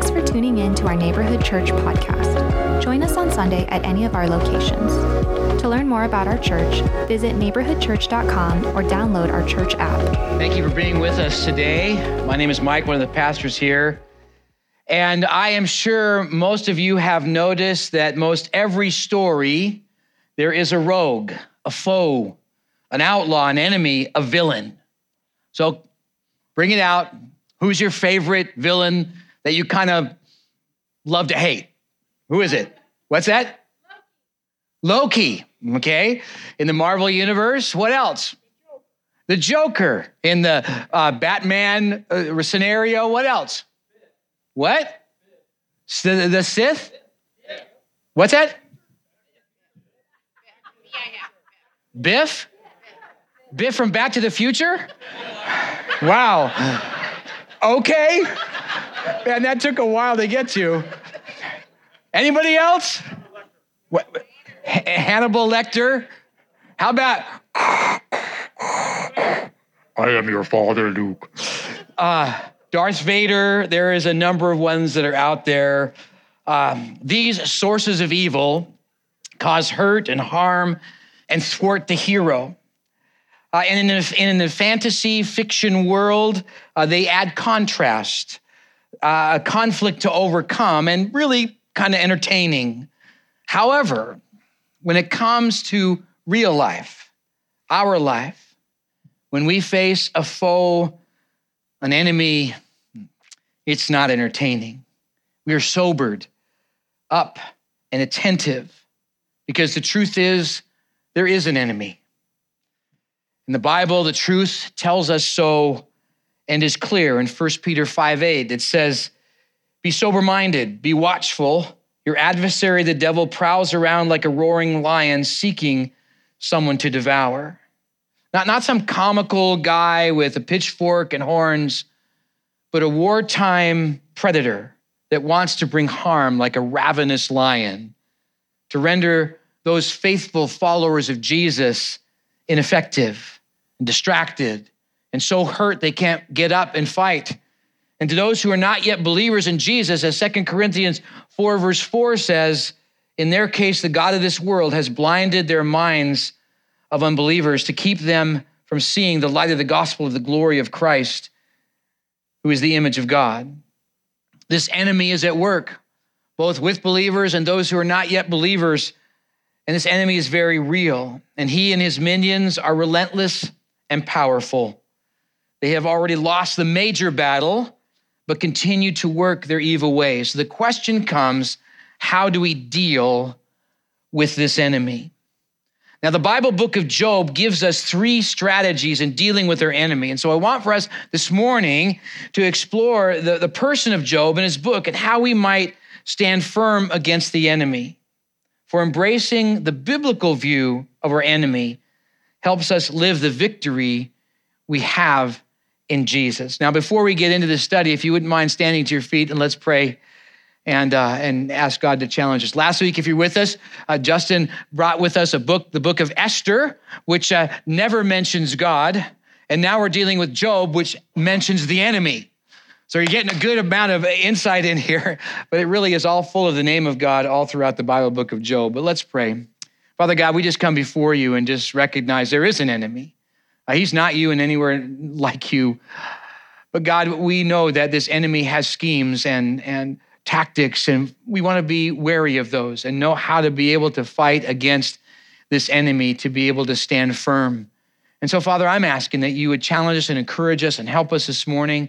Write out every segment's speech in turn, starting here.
Thanks for tuning in to our Neighborhood Church podcast. Join us on Sunday at any of our locations. To learn more about our church, visit neighborhoodchurch.com or download our church app. Thank you for being with us today. My name is Mike, one of the pastors here. And I am sure most of you have noticed that most every story, there is a rogue, a foe, an outlaw, an enemy, a villain. So bring it out. Who's your favorite villain that you kind of love to hate? Who is it? What's that? Loki, okay? In the Marvel Universe. What else? The Joker. In the uh, Batman uh, scenario. What else? What? The, the Sith? What's that? Biff? Biff from Back to the Future? Wow. Okay. Man, that took a while to get to. Anybody else? What? Hannibal Lecter? How about I am your father, Luke. uh, Darth Vader? There is a number of ones that are out there. Um, these sources of evil cause hurt and harm and thwart the hero. Uh, and in the, in the fantasy fiction world, uh, they add contrast, uh, a conflict to overcome, and really kind of entertaining. However, when it comes to real life, our life, when we face a foe, an enemy, it's not entertaining. We are sobered up and attentive because the truth is there is an enemy. In the Bible, the truth tells us so and is clear in 1 Peter 5 8. It says, Be sober minded, be watchful. Your adversary, the devil, prowls around like a roaring lion seeking someone to devour. Not, not some comical guy with a pitchfork and horns, but a wartime predator that wants to bring harm like a ravenous lion, to render those faithful followers of Jesus ineffective and distracted and so hurt they can't get up and fight. And to those who are not yet believers in Jesus, as 2 Corinthians 4, verse 4 says, in their case, the God of this world has blinded their minds of unbelievers to keep them from seeing the light of the gospel of the glory of Christ, who is the image of God. This enemy is at work, both with believers and those who are not yet believers. And this enemy is very real. And he and his minions are relentless and powerful. They have already lost the major battle, but continue to work their evil ways. The question comes how do we deal with this enemy? Now, the Bible book of Job gives us three strategies in dealing with our enemy. And so I want for us this morning to explore the, the person of Job and his book and how we might stand firm against the enemy. For embracing the biblical view of our enemy helps us live the victory we have in Jesus. Now, before we get into this study, if you wouldn't mind standing to your feet and let's pray and, uh, and ask God to challenge us. Last week, if you're with us, uh, Justin brought with us a book, the book of Esther, which uh, never mentions God. And now we're dealing with Job, which mentions the enemy. So you're getting a good amount of insight in here, but it really is all full of the name of God all throughout the Bible book of Job. But let's pray. Father God, we just come before you and just recognize there is an enemy. Uh, he's not you and anywhere like you. But God, we know that this enemy has schemes and, and tactics, and we want to be wary of those and know how to be able to fight against this enemy to be able to stand firm. And so, Father, I'm asking that you would challenge us and encourage us and help us this morning.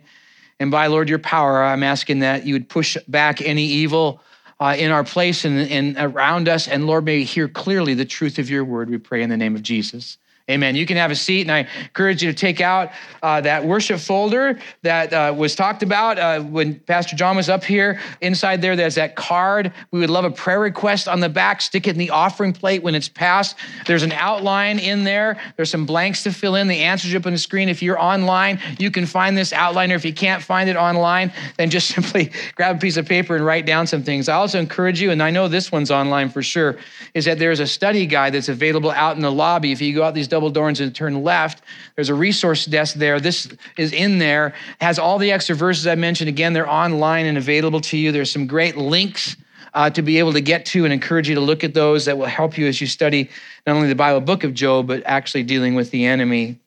And by, Lord, your power, I'm asking that you would push back any evil uh, in our place and, and around us. And Lord, may we hear clearly the truth of your word, we pray in the name of Jesus. Amen. You can have a seat, and I encourage you to take out uh, that worship folder that uh, was talked about uh, when Pastor John was up here. Inside there, there's that card. We would love a prayer request on the back. Stick it in the offering plate when it's passed. There's an outline in there. There's some blanks to fill in. The answers up on the screen. If you're online, you can find this outline, or if you can't find it online, then just simply grab a piece of paper and write down some things. I also encourage you, and I know this one's online for sure, is that there's a study guide that's available out in the lobby. If you go out these double doors and turn left. There's a resource desk there. This is in there. It has all the extra verses I mentioned. Again, they're online and available to you. There's some great links uh, to be able to get to and encourage you to look at those that will help you as you study not only the Bible book of Job, but actually dealing with the enemy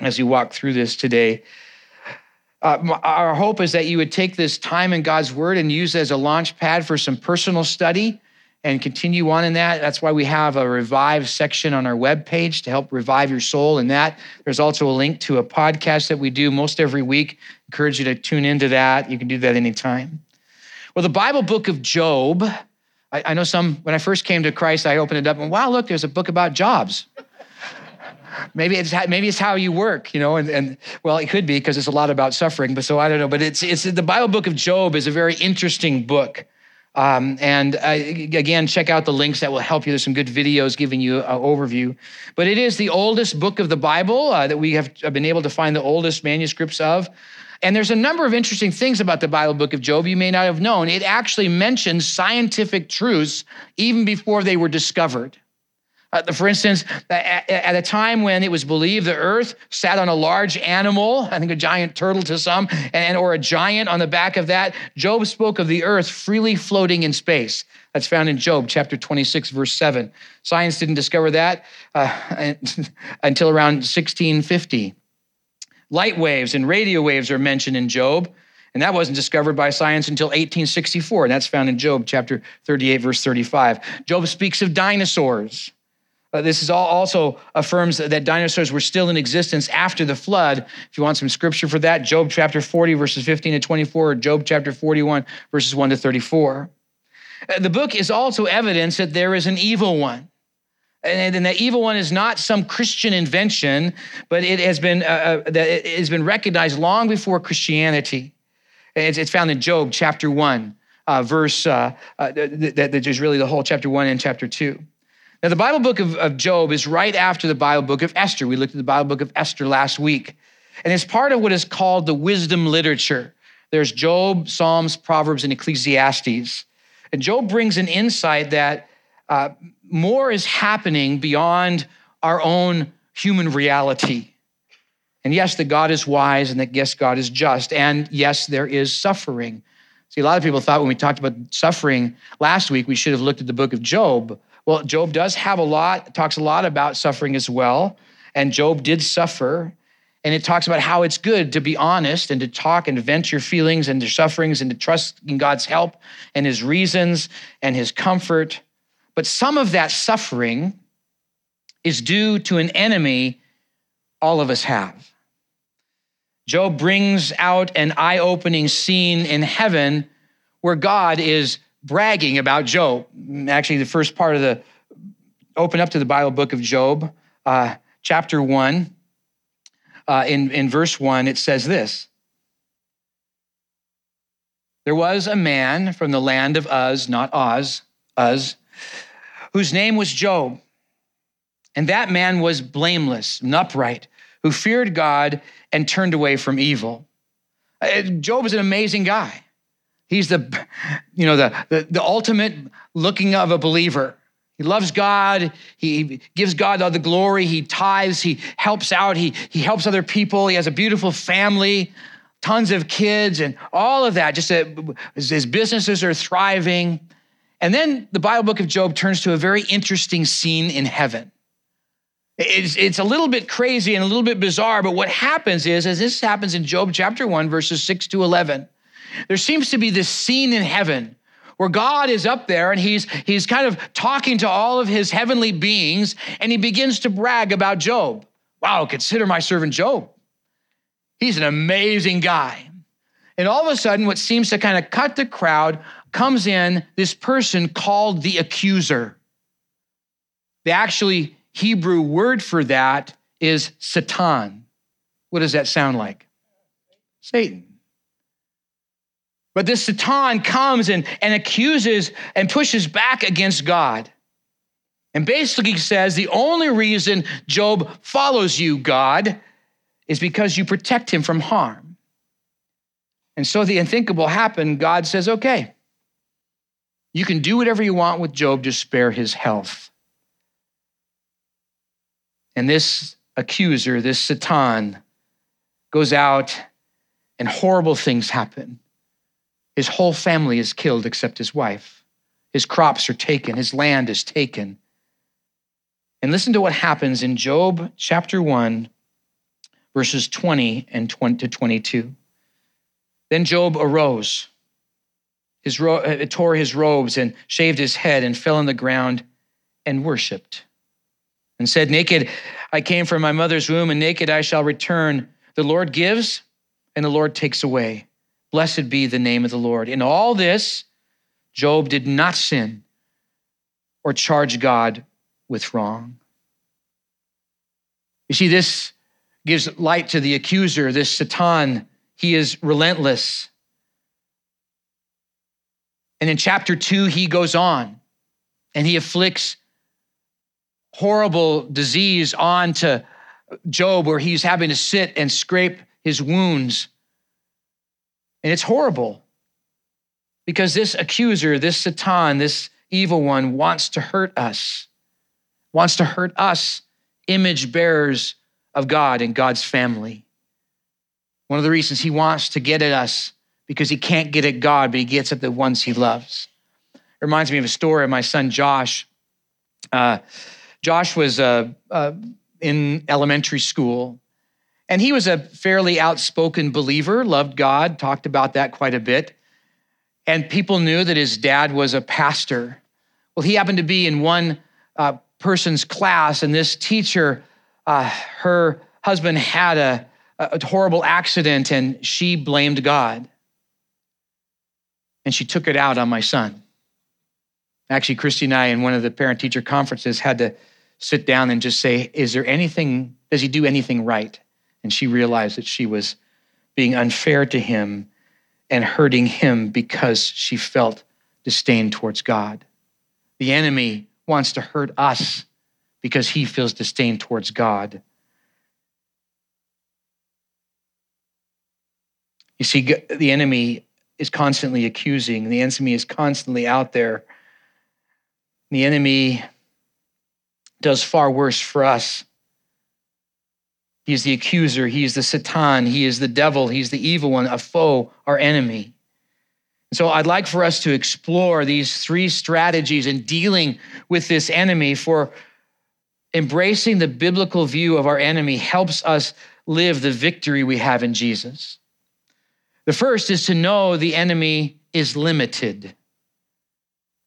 as you walk through this today. Uh, our hope is that you would take this time in God's Word and use it as a launch pad for some personal study and continue on in that. That's why we have a revive section on our webpage to help revive your soul in that. There's also a link to a podcast that we do most every week. Encourage you to tune into that. You can do that anytime. Well, the Bible book of Job, I, I know some, when I first came to Christ, I opened it up and wow, look, there's a book about jobs. maybe it's maybe it's how you work, you know, and, and well, it could be because it's a lot about suffering. But so I don't know. But it's it's the Bible book of Job is a very interesting book. Um, and again, check out the links that will help you. There's some good videos giving you an overview. But it is the oldest book of the Bible uh, that we have been able to find the oldest manuscripts of. And there's a number of interesting things about the Bible book of Job you may not have known. It actually mentions scientific truths even before they were discovered. Uh, for instance, at, a time when it was believed the earth sat on a large animal, I think a giant turtle to some, and or a giant on the back of that, Job spoke of the earth freely floating in space. That's found in Job chapter 26, verse 7. Science didn't discover that uh, until around 1650. Light waves and radio waves are mentioned in Job. And that wasn't discovered by science until 1864. And that's found in Job chapter 38, verse 35. Job speaks of dinosaurs. Uh, this is all also affirms that dinosaurs were still in existence after the flood. If you want some scripture for that, Job chapter 40, verses 15 to 24, or Job chapter 41, verses 1 to 34. Uh, the book is also evidence that there is an evil one. And, and the evil one is not some Christian invention, but it has been, uh, uh that it has been recognized long before Christianity. It's, it's found in Job chapter 1, uh, verse, uh, that, that is really the whole chapter 1 and chapter 2. Now, the Bible book of, of Job is right after the Bible book of Esther. We looked at the Bible book of Esther last week. And it's part of what is called the wisdom literature. There's Job, Psalms, Proverbs, and Ecclesiastes. And Job brings an insight that uh, more is happening beyond our own human reality. And yes, that God is wise and that yes, God is just. And yes, there is suffering. See, a lot of people thought when we talked about suffering last week, we should have looked at the book of Job. Well, Job does have a lot, talks a lot about suffering as well. And Job did suffer. And it talks about how it's good to be honest and to talk and vent your feelings and your sufferings and to trust in God's help and his reasons and his comfort. But some of that suffering is due to an enemy all of us have. Job brings out an eye opening scene in heaven where God is bragging about Job. Actually, the first part of the open up to the Bible book of Job, uh, chapter 1. Uh, in, in verse 1, it says this There was a man from the land of Uz, not Oz, Uz, whose name was Job. And that man was blameless and upright, who feared God and turned away from evil. Uh, Job is an amazing guy. He's the, you know, the, the, the ultimate looking of a believer. He loves God. He gives God all the glory. He tithes. He helps out. He, he helps other people. He has a beautiful family, tons of kids, and all of that. Just a, his businesses are thriving. And then the Bible book of Job turns to a very interesting scene in heaven. It's, it's a little bit crazy and a little bit bizarre, but what happens is, as this happens in Job chapter 1, verses 6 to 11, there seems to be this scene in heaven where God is up there and he's, he's kind of talking to all of his heavenly beings and he begins to brag about Job. Wow, consider my servant Job. He's an amazing guy. And all of a sudden, what seems to kind of cut the crowd comes in this person called the accuser. The actually Hebrew word for that is Satan. What does that sound like? Satan. But this Satan comes and, and accuses and pushes back against God. And basically says the only reason Job follows you, God, is because you protect him from harm. And so the unthinkable happened. God says, okay, you can do whatever you want with Job to spare his health. And this accuser, this Satan, goes out and horrible things happen. His whole family is killed except his wife. His crops are taken, his land is taken. And listen to what happens in Job chapter 1, verses 20 and 20 to 22. Then Job arose, his ro- uh, tore his robes and shaved his head and fell on the ground and worshiped and said, Naked I came from my mother's womb, and naked I shall return. The Lord gives, and the Lord takes away. Blessed be the name of the Lord. In all this, Job did not sin or charge God with wrong. You see, this gives light to the accuser, this Satan. He is relentless. And in chapter two, he goes on and he afflicts horrible disease on to Job, where he's having to sit and scrape his wounds. And it's horrible because this accuser, this Satan, this evil one wants to hurt us, wants to hurt us, image bearers of God and God's family. One of the reasons he wants to get at us because he can't get at God, but he gets at the ones he loves. It reminds me of a story of my son Josh. Uh, Josh was uh, uh, in elementary school, and he was a fairly outspoken believer, loved God, talked about that quite a bit. And people knew that his dad was a pastor. Well, he happened to be in one uh, person's class, and this teacher, uh, her husband had a, a horrible accident, and she blamed God. And she took it out on my son. Actually, Christy and I, in one of the parent teacher conferences, had to sit down and just say, Is there anything, does he do anything right? And she realized that she was being unfair to him and hurting him because she felt disdain towards God. The enemy wants to hurt us because he feels disdain towards God. You see, the enemy is constantly accusing, the enemy is constantly out there. The enemy does far worse for us. He is the accuser, he is the Satan, he is the devil, he's the evil one, a foe, our enemy. And so I'd like for us to explore these three strategies in dealing with this enemy, for embracing the biblical view of our enemy helps us live the victory we have in Jesus. The first is to know the enemy is limited.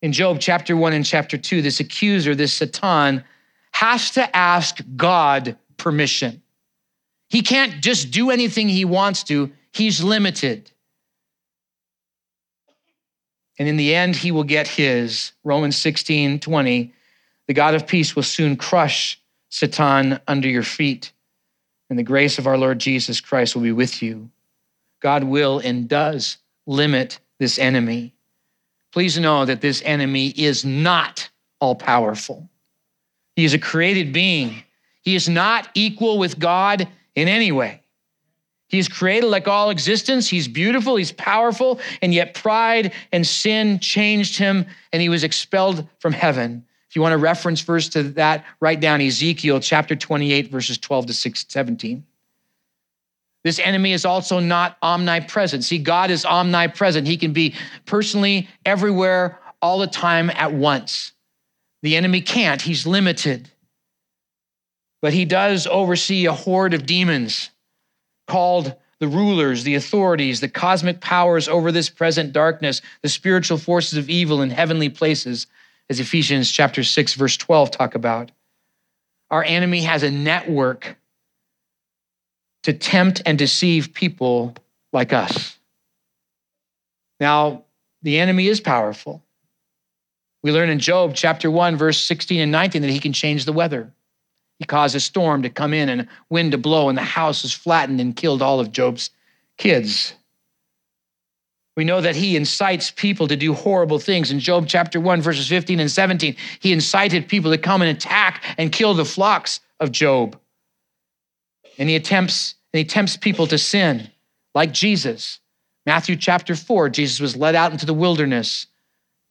In Job chapter 1 and chapter 2, this accuser, this Satan, has to ask God permission. He can't just do anything he wants to, he's limited. And in the end, he will get his. Romans 16 20. The God of peace will soon crush Satan under your feet, and the grace of our Lord Jesus Christ will be with you. God will and does limit this enemy. Please know that this enemy is not all powerful. He is a created being. He is not equal with God in any way. He is created like all existence. He's beautiful, he's powerful, and yet pride and sin changed him and he was expelled from heaven. If you want a reference verse to that, write down Ezekiel chapter 28, verses 12 to 6, 17. This enemy is also not omnipresent. See, God is omnipresent. He can be personally everywhere all the time at once. The enemy can't, he's limited. But he does oversee a horde of demons called the rulers, the authorities, the cosmic powers over this present darkness, the spiritual forces of evil in heavenly places, as Ephesians chapter 6 verse 12 talk about. Our enemy has a network to tempt and deceive people like us. Now, the enemy is powerful. We learn in Job chapter 1, verse 16 and 19 that he can change the weather. He caused a storm to come in and wind to blow, and the house was flattened and killed all of Job's kids. We know that he incites people to do horrible things. In Job chapter 1, verses 15 and 17, he incited people to come and attack and kill the flocks of Job. And he attempts, and he tempts people to sin, like Jesus. Matthew chapter 4, Jesus was led out into the wilderness,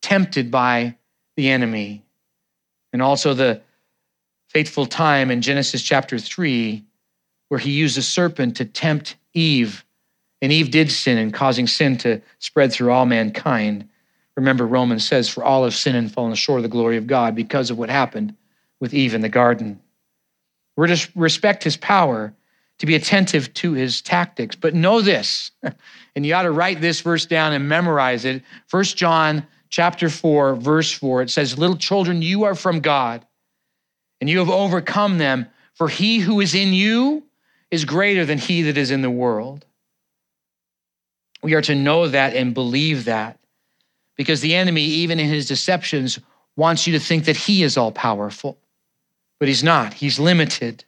tempted by the enemy. And also the fateful time in Genesis chapter 3 where he used a serpent to tempt Eve. And Eve did sin and causing sin to spread through all mankind. Remember, Romans says, For all have sinned and fallen short of the glory of God because of what happened with Eve in the garden. We're to respect his power, to be attentive to his tactics. But know this, and you ought to write this verse down and memorize it. First John chapter 4, verse 4, it says, Little children, you are from God, and you have overcome them, for he who is in you is greater than he that is in the world. We are to know that and believe that because the enemy, even in his deceptions, wants you to think that he is all powerful. But he's not, he's limited.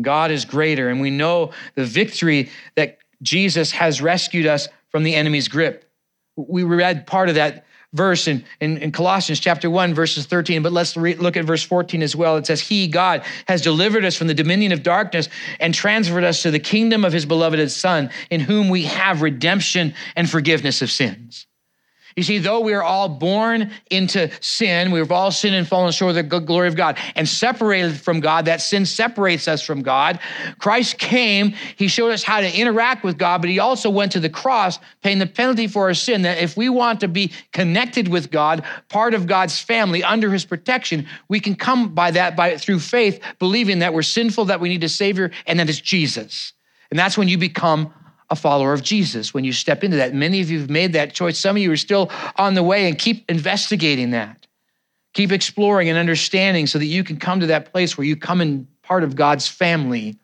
God is greater, and we know the victory that Jesus has rescued us from the enemy's grip. We read part of that verse in, in, in, Colossians chapter 1, verses 13, but let's re- look at verse 14 as well. It says, He, God, has delivered us from the dominion of darkness and transferred us to the kingdom of His beloved Son, in whom we have redemption and forgiveness of sins. You see, though we are all born into sin, we've all sinned and fallen short of the glory of God and separated from God, that sin separates us from God. Christ came, He showed us how to interact with God, but He also went to the cross, paying the penalty for our sin. That if we want to be connected with God, part of God's family, under His protection, we can come by that by through faith, believing that we're sinful, that we need a Savior, and that it's Jesus. And that's when you become a follower of Jesus when you step into that. Many of you have made that choice. Some of you are still on the way and keep investigating that. Keep exploring and understanding so that you can come to that place where you come in part of God's family.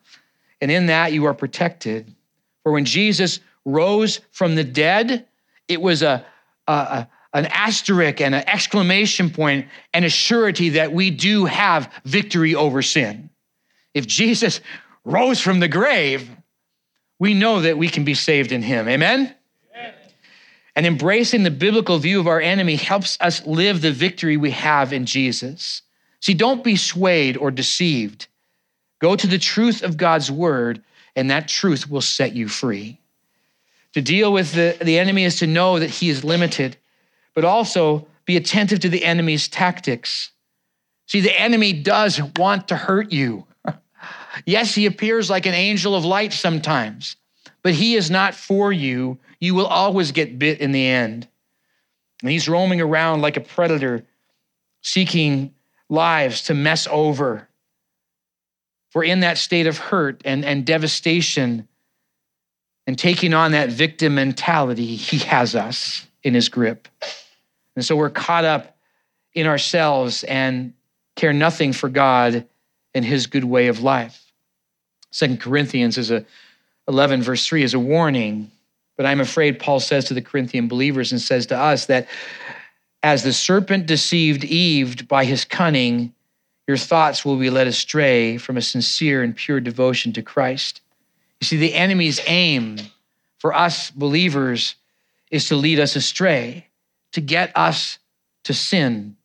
And in that, you are protected. For when Jesus rose from the dead, it was a, a, a an asterisk and an exclamation point and a surety that we do have victory over sin. If Jesus rose from the grave, we know that we can be saved in him. Amen? And embracing the biblical view of our enemy helps us live the victory we have in Jesus. See, don't be swayed or deceived. Go to the truth of God's word, and that truth will set you free. To deal with the, the enemy is to know that he is limited, but also be attentive to the enemy's tactics. See, the enemy does want to hurt you. Yes, he appears like an angel of light sometimes, but he is not for you. You will always get bit in the end. And he's roaming around like a predator, seeking lives to mess over. For in that state of hurt and, and devastation and taking on that victim mentality, he has us in his grip. And so we're caught up in ourselves and care nothing for God and his good way of life. Second Corinthians is a 11 verse 3 is a warning. But I'm afraid Paul says to the Corinthian believers and says to us that as the serpent deceived Eve by his cunning, your thoughts will be led astray from a sincere and pure devotion to Christ. You see, the enemy's aim for us believers is to lead us astray, to get us to sin.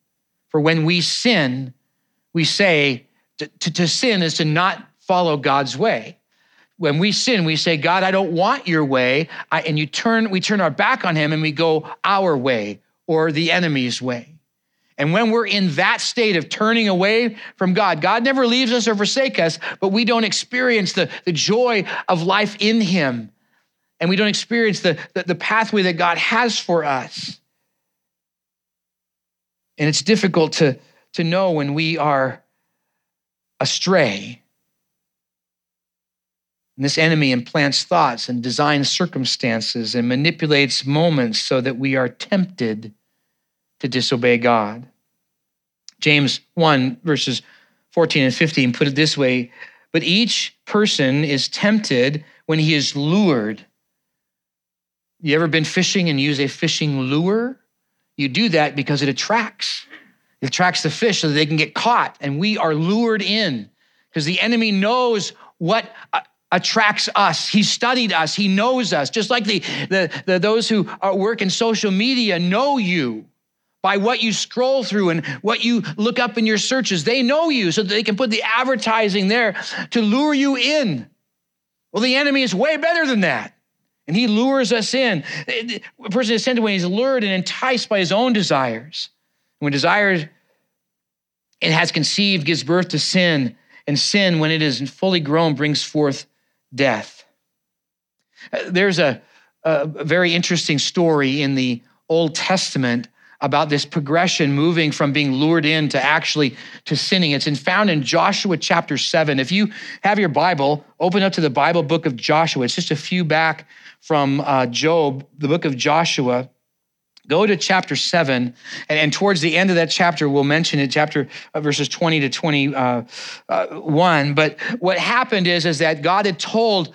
For when we sin, we say to, to, to sin is to not follow God's way. When we sin, we say, God, I don't want your way. I, and you turn, we turn our back on him and we go our way or the enemy's way. And when we're in that state of turning away from God, God never leaves us or forsake us, but we don't experience the, the joy of life in Him. And we don't experience the, the, the pathway that God has for us. And it's difficult to, to know when we are astray. And this enemy implants thoughts and designs circumstances and manipulates moments so that we are tempted to disobey God. James 1, verses 14 and 15 put it this way But each person is tempted when he is lured. You ever been fishing and use a fishing lure? You do that because it attracts. It attracts the fish so that they can get caught, and we are lured in because the enemy knows what uh, attracts us. He studied us. He knows us. Just like the, the, the those who are, work in social media know you by what you scroll through and what you look up in your searches. They know you so that they can put the advertising there to lure you in. Well, the enemy is way better than that. And he lures us in. A person is tempted when he's lured and enticed by his own desires. When desires it has conceived, gives birth to sin, and sin, when it is fully grown, brings forth death. Uh, there's a, a very interesting story in the Old Testament about this progression moving from being lured in to actually to sinning. It's in, found in joshua chapter 7 if you have your bible open up to the bible book of joshua. It's just a few back from uh, job the book of joshua Go to chapter 7, and, and, towards the end of that chapter, we'll mention it, chapter uh, verses 20 to 21. Uh, uh, but what happened is, is that God had told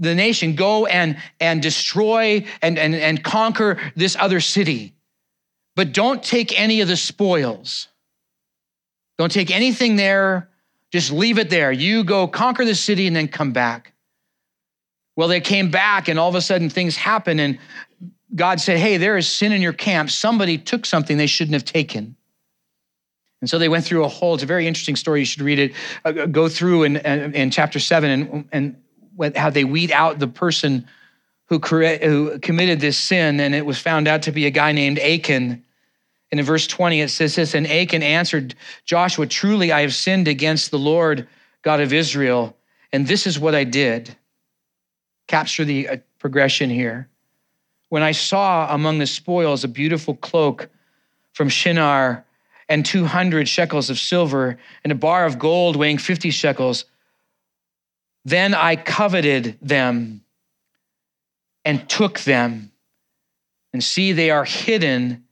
the nation, go and, and destroy and, and, and conquer this other city, but don't take any of the spoils. Don't take anything there, just leave it there. You go conquer the city and then come back. Well, they came back, and all of a sudden things happened, and God said, Hey, there is sin in your camp. Somebody took something they shouldn't have taken. And so they went through a whole, it's a very interesting story. You should read it. Uh, go through in, in, in, chapter seven and, and how they weed out the person who, cre- who committed this sin. And it was found out to be a guy named Achan. And in verse 20, it says this And Achan answered Joshua, Truly I have sinned against the Lord God of Israel, and this is what I did. Capture the uh, progression here when I saw among the spoils a beautiful cloak from Shinar and 200 shekels of silver and a bar of gold weighing 50 shekels, then I coveted them and took them. And see, they are hidden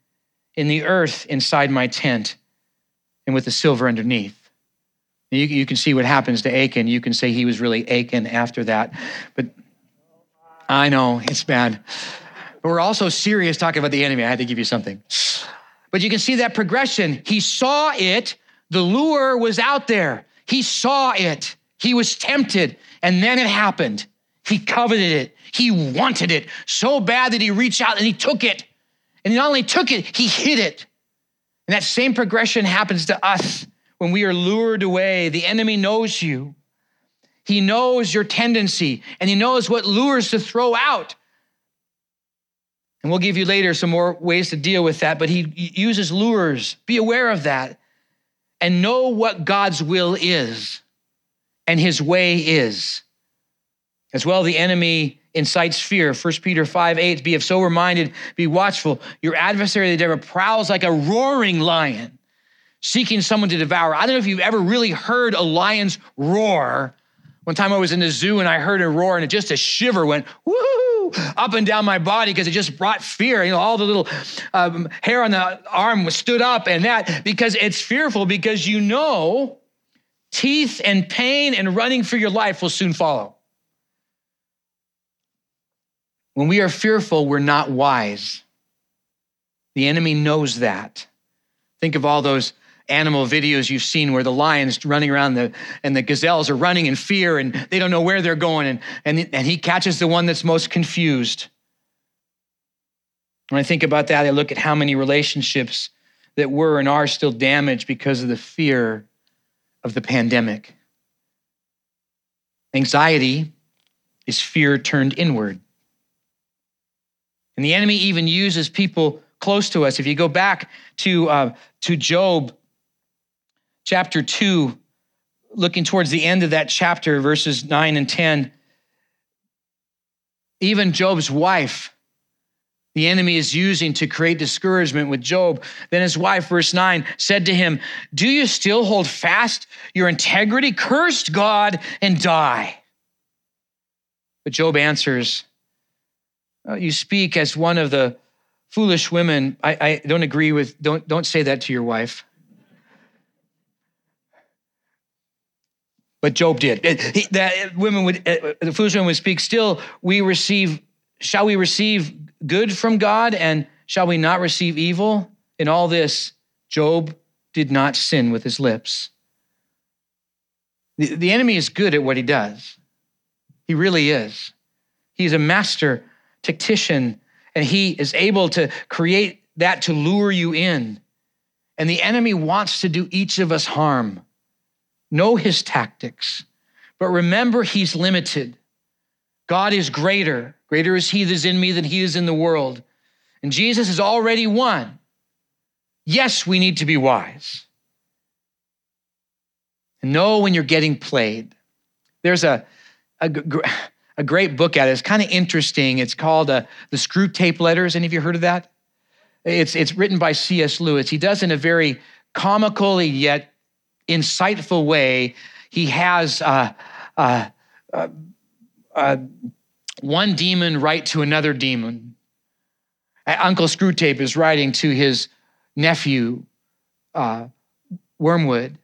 in the earth inside my tent and with the silver underneath. You, you, can see what happens to Achan. You can say he was really Achan after that. But I know it's bad. But we're also serious talking about the enemy. I had to give you something. But you can see that progression. He saw it, the lure was out there. He saw it, he was tempted, and then it happened. He coveted it, he wanted it so bad that he reached out and he took it. And he not only took it, he hid it. And that same progression happens to us when we are lured away. The enemy knows you. He knows your tendency and he knows what lures to throw out. And we'll give you later some more ways to deal with that, but he uses lures. Be aware of that and know what God's will is and his way is. As well, the enemy incites fear. 1 Peter 5 8, be of sober minded, be watchful. Your adversary, the devil, prowls like a roaring lion, seeking someone to devour. I don't know if you've ever really heard a lion's roar. One time I was in the zoo and I heard a roar and it just a shiver went, woo up and down my body because it just brought fear. You know, all the little um, hair on the arm was stood up and that because it's fearful because you know teeth and pain and running for your life will soon follow. When we are fearful, we're not wise. The enemy knows that. Think of all those animal videos you've seen where the lions running around the and the gazelles are running in fear and they don't know where they're going. And and, and he catches the one that's most confused. When i think about that i look at how many relationships that were and are still damaged because of the fear of the pandemic. Anxiety is fear turned inward. And the enemy even uses people close to us. If you go back to uh, to job chapter 2, looking towards the end of that chapter, verses 9 and 10, even Job's wife, the enemy is using to create discouragement with Job. Then his wife, verse 9, said to him, Do you still hold fast your integrity? Cursed God and die. But Job answers, oh, You speak as one of the foolish women. I, I don't agree with, don't, don't say that to your wife. But Job did. Uh, that uh, women would, uh, uh, the foolish women would speak. Still, we receive. Shall we receive good from God, and shall we not receive evil? In all this, Job did not sin with his lips. The, the enemy is good at what he does. He really is. He's a master tactician, and he is able to create that to lure you in. And the enemy wants to do each of us harm. Know his tactics, but remember he's limited. God is greater. Greater is he that is in me than he is in the world. And Jesus has already won. Yes, we need to be wise. and know when you're getting played. There's a, a, a great book at it. It's kind of interesting. It's called uh, The Screwtape Letters. Any of you heard of that? It's, it's written by C.S. Lewis. He does in a very comical yet insightful way. He has uh, uh, uh, uh one demon write to another demon. Uncle Screwtape is writing to his nephew, uh, Wormwood,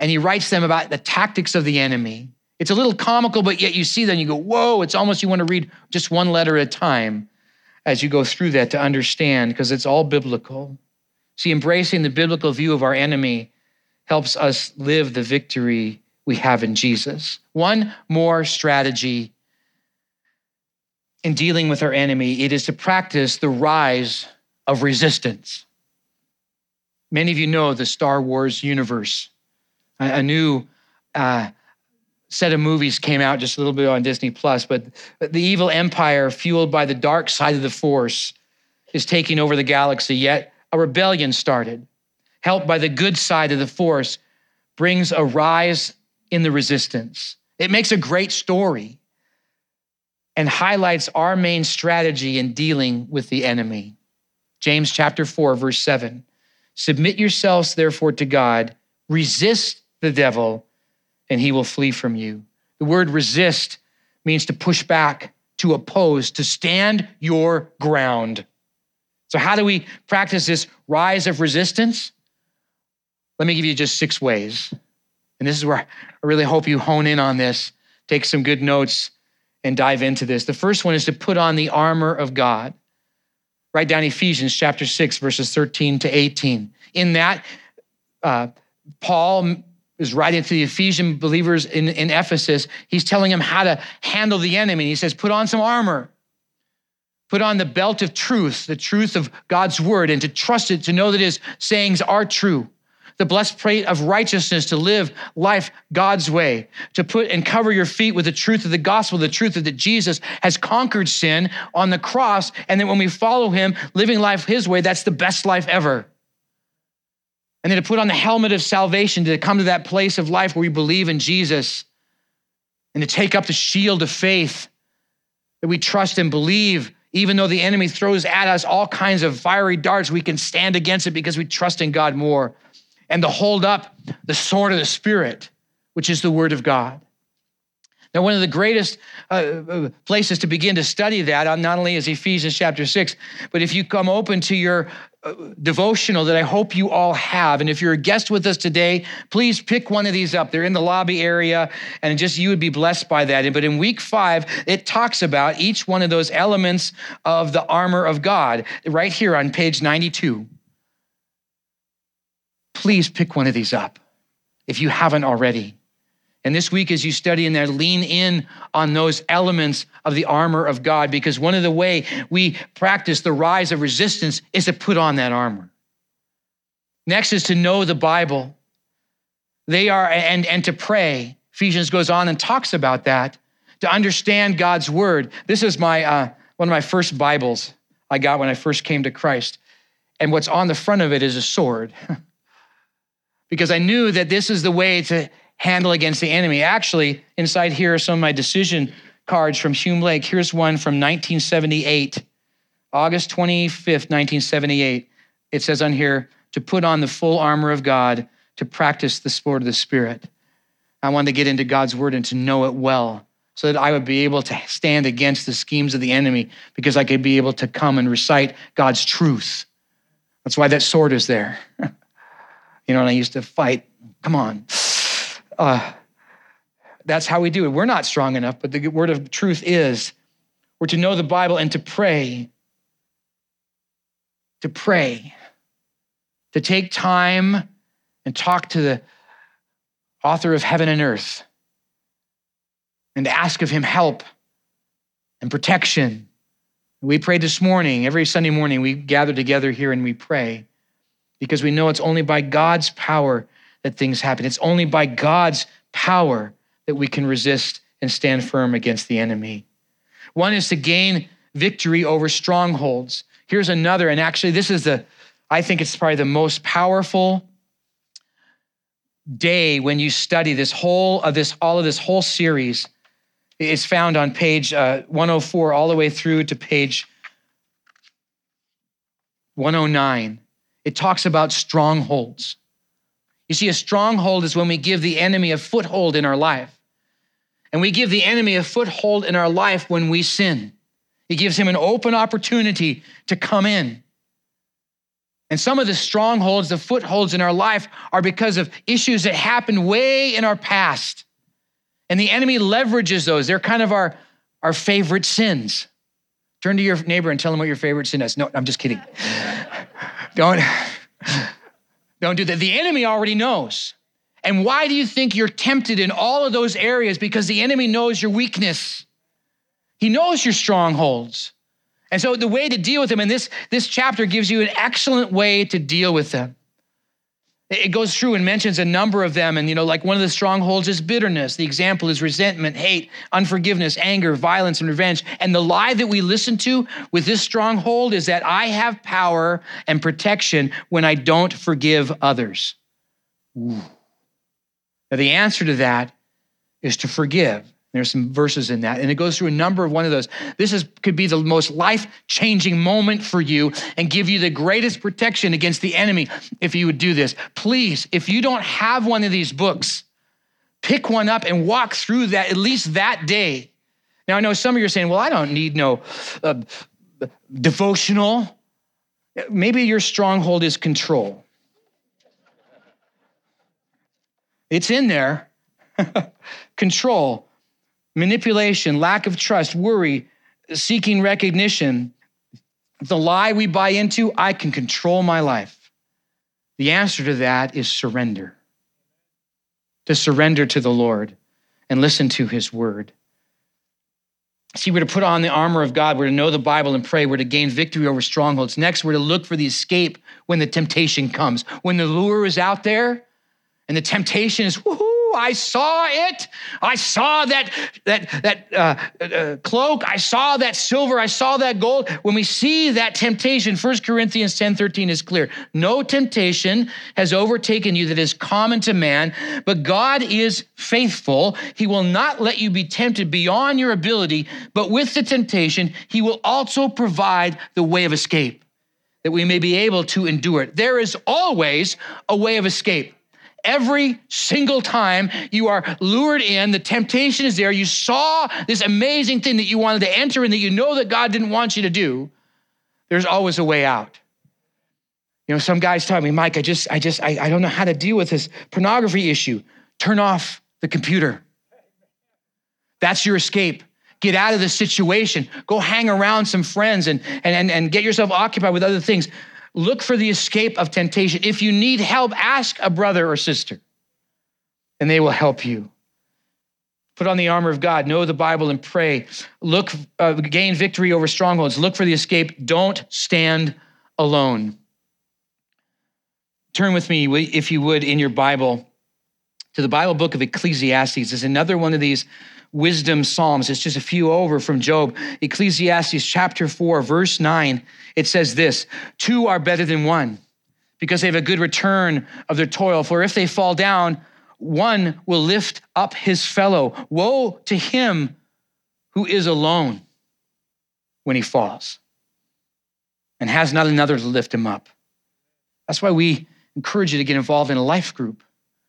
and he writes them about the tactics of the enemy. It's a little comical, but yet you see them, you go, whoa, it's almost you want to read just one letter at a time as you go through that to understand, because it's all biblical. See, embracing the biblical view of our enemy helps us live the victory we have in Jesus. One more strategy in dealing with our enemy it is to practice the rise of resistance. Many of you know the Star Wars universe. A, new uh, set of movies came out just a little bit on Disney Plus, but the evil empire, fueled by the dark side of the Force, is taking over the galaxy. Yet a rebellion started, helped by the good side of the Force, brings a rise in the resistance. It makes a great story and highlights our main strategy in dealing with the enemy. James chapter 4, verse 7. Submit yourselves, therefore, to God, resist the devil, and he will flee from you. The word resist means to push back, to oppose, to stand your ground. So, how do we practice this rise of resistance? Let me give you just six ways. And this is where I really hope you hone in on this, take some good notes, and dive into this. The first one is to put on the armor of God. Write down Ephesians chapter 6, verses 13 to 18. In that, uh, Paul is writing to the Ephesian believers in, in Ephesus. He's telling them how to handle the enemy. He says, Put on some armor. Put on the belt of truth, the truth of God's word, and to trust it, to know that his sayings are true the breastplate of righteousness to live life God's way, to put and cover your feet with the truth of the gospel, the truth that Jesus has conquered sin on the cross. And then when we follow him, living life his way, that's the best life ever. And then to put on the helmet of salvation, to come to that place of life where we believe in Jesus, and to take up the shield of faith that we trust and believe even though the enemy throws at us all kinds of fiery darts, we can stand against it because we trust in God more and to hold up the sword of the Spirit, which is the Word of God. Now, one of the greatest uh, uh, places to begin to study that uh, not only is Ephesians chapter 6, but if you come open to your uh, devotional that I hope you all have, and if you're a guest with us today, please pick one of these up. They're in the lobby area, and just you would be blessed by that. But in week five, it talks about each one of those elements of the armor of God right here on page 92 please pick one of these up if you haven't already. And this week, as you study in there, lean in on those elements of the armor of God, because one of the way we practice the rise of resistance is to put on that armor. Next is to know the Bible. They are, and, and to pray. Ephesians goes on and talks about that, to understand God's word. This is my uh, one of my first Bibles I got when I first came to Christ. And what's on the front of it is a sword. because I knew that this is the way to handle against the enemy. Actually, inside here are some of my decision cards from Hume Lake. Here's one from 1978, August 25th, 1978. It says on here to put on the full armor of God to practice the sword of the Spirit. I wanted to get into God's word and to know it well so that I would be able to stand against the schemes of the enemy because I could be able to come and recite God's truth. That's why that sword is there. You know, and I used to fight. Come on. Uh, that's how we do it. We're not strong enough, but the word of truth is we're to know the Bible and to pray. To pray. To take time and talk to the author of heaven and earth and to ask of him help and protection. We prayed this morning. Every Sunday morning, we gather together here and we pray because we know it's only by God's power that things happen. It's only by God's power that we can resist and stand firm against the enemy. One is to gain victory over strongholds. Here's another, and actually, this is the, I think it's probably the most powerful day when you study this whole of this all of this whole series is found on page uh, 104 all the way through to page 109 it talks about strongholds you see a stronghold is when we give the enemy a foothold in our life and we give the enemy a foothold in our life when we sin he gives him an open opportunity to come in and some of the strongholds, the footholds in our life are because of issues that happened way in our past. And the enemy leverages those. They're kind of our, our favorite sins. Turn to your neighbor and tell him what your favorite sin is. No, I'm just kidding. Don't, don't do that. The enemy already knows. And why do you think you're tempted in all of those areas? Because the enemy knows your weakness. He knows your strongholds. And so the way to deal with them, and this, this chapter gives you an excellent way to deal with them. It goes through and mentions a number of them. And, you know, like one of the strongholds is bitterness. The example is resentment, hate, unforgiveness, anger, violence, and revenge. And the lie that we listen to with this stronghold is that I have power and protection when I don't forgive others. Ooh. Now, the answer to that is to forgive. There's some verses in that, and it goes through a number of one of those. This is could be the most life-changing moment for you and give you the greatest protection against the enemy if you would do this. Please, if you don't have one of these books, pick one up and walk through that at least that day. Now I know some of you are saying, "Well, I don't need no uh, devotional." Maybe your stronghold is control. It's in there. control manipulation, lack of trust, worry, seeking recognition, the lie we buy into, I can control my life. The answer to that is surrender. To surrender to the Lord and listen to his word. See, we're to put on the armor of God. We're to know the Bible and pray. We're to gain victory over strongholds. Next, we're to look for the escape when the temptation comes. When the lure is out there and the temptation is, woohoo, I saw it. I saw that that that uh, uh, cloak. I saw that silver. I saw that gold. When we see that temptation, 1 Corinthians 10 13 is clear. No temptation has overtaken you that is common to man, but God is faithful. He will not let you be tempted beyond your ability, but with the temptation, He will also provide the way of escape that we may be able to endure it. There is always a way of escape. Every single time you are lured in, the temptation is there. You saw this amazing thing that you wanted to enter and that you know that God didn't want you to do. There's always a way out. You know, some guys tell me, Mike, I just, I just, I, I don't know how to deal with this pornography issue. Turn off the computer. That's your escape. Get out of the situation. Go hang around some friends and, and, and, and get yourself occupied with other things. Look for the escape of temptation. If you need help, ask a brother or sister, and they will help you. Put on the armor of God, know the Bible, and pray. Look, uh, gain victory over strongholds. Look for the escape. Don't stand alone. Turn with me, if you would, in your Bible to the Bible book of Ecclesiastes. It's another one of these wisdom psalms. It's just a few over from Job. Ecclesiastes chapter 4, verse 9. It says this Two are better than one because they have a good return of their toil. For if they fall down, one will lift up his fellow. Woe to him who is alone when he falls and has not another to lift him up. That's why we encourage you to get involved in a life group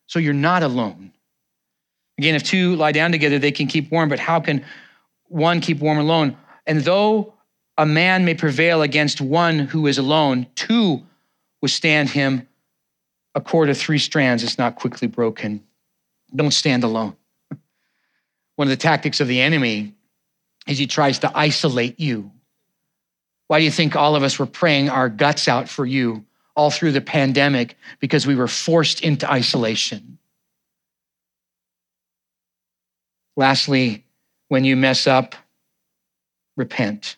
so you're not alone. Again, if two lie down together, they can keep warm, but how can one keep warm alone? And though a man may prevail against one who is alone, two withstand him. A cord of three strands is not quickly broken. Don't stand alone. One of the tactics of the enemy is he tries to isolate you. Why do you think all of us were praying our guts out for you all through the pandemic? Because we were forced into isolation. Lastly, when you mess up, repent.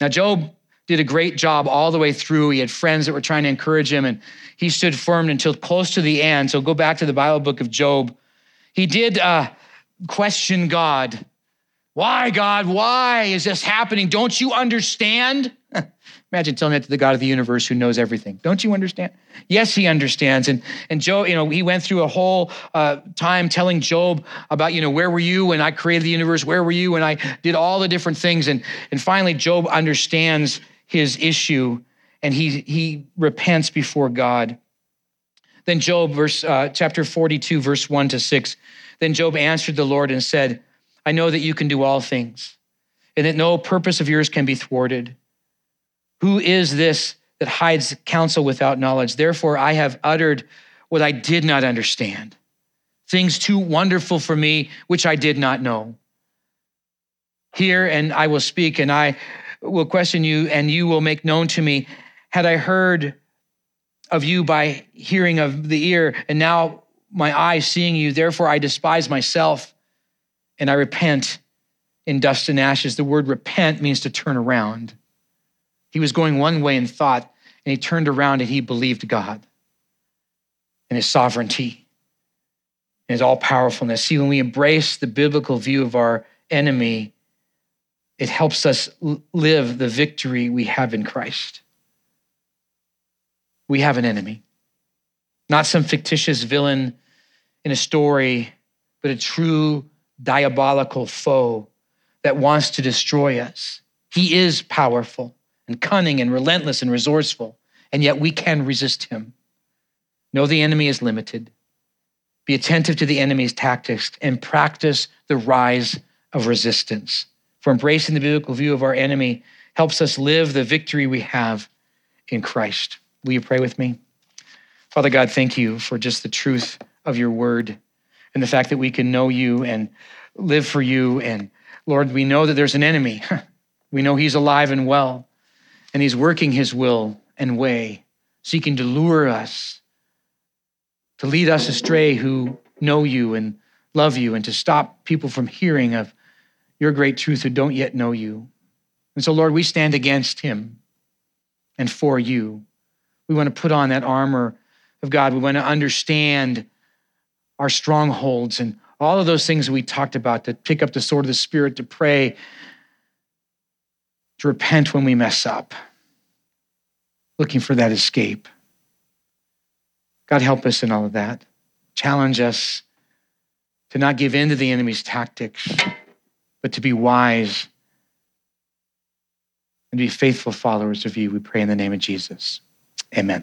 Now, Job did a great job all the way through. He had friends that were trying to encourage him, and he stood firm until close to the end. So go back to the Bible book of Job. He did uh, question God. Why, God? Why is this happening? Don't you understand? Imagine telling that to the God of the universe who knows everything. Don't you understand? Yes, he understands. And and Job, you know, he went through a whole uh, time telling Job about, you know, where were you when I created the universe? Where were you when I did all the different things? And and finally, Job understands his issue, and he he repents before God. Then Job, verse uh, chapter forty-two, verse one to six. Then Job answered the Lord and said. I know that you can do all things and that no purpose of yours can be thwarted. Who is this that hides counsel without knowledge? Therefore, I have uttered what I did not understand, things too wonderful for me, which I did not know. Hear, and I will speak, and I will question you, and you will make known to me. Had I heard of you by hearing of the ear, and now my eyes seeing you, therefore I despise myself and I repent in dust and ashes. The word repent means to turn around. He was going one way in thought, and he turned around and he believed God and his sovereignty and his all powerfulness. See, when we embrace the biblical view of our enemy, it helps us live the victory we have in Christ. We have an enemy, not some fictitious villain in a story, but a true diabolical foe that wants to destroy us. He is powerful and cunning and relentless and resourceful, and yet we can resist him. Know the enemy is limited. Be attentive to the enemy's tactics and practice the rise of resistance. For embracing the biblical view of our enemy helps us live the victory we have in Christ. Will you pray with me? Father God, thank you for just the truth of your word and the fact that we can know you and live for you. And Lord, we know that there's an enemy. we know he's alive and well, and he's working his will and way, seeking to lure us, to lead us astray who know you and love you, and to stop people from hearing of your great truth who don't yet know you. And so, Lord, we stand against him and for you. We want to put on that armor of God. We want to understand our strongholds and all of those things we talked about to pick up the sword of the Spirit, to pray, to repent when we mess up, looking for that escape. God, help us in all of that. Challenge us to not give in to the enemy's tactics, but to be wise and to be faithful followers of you. We pray in the name of Jesus. Amen.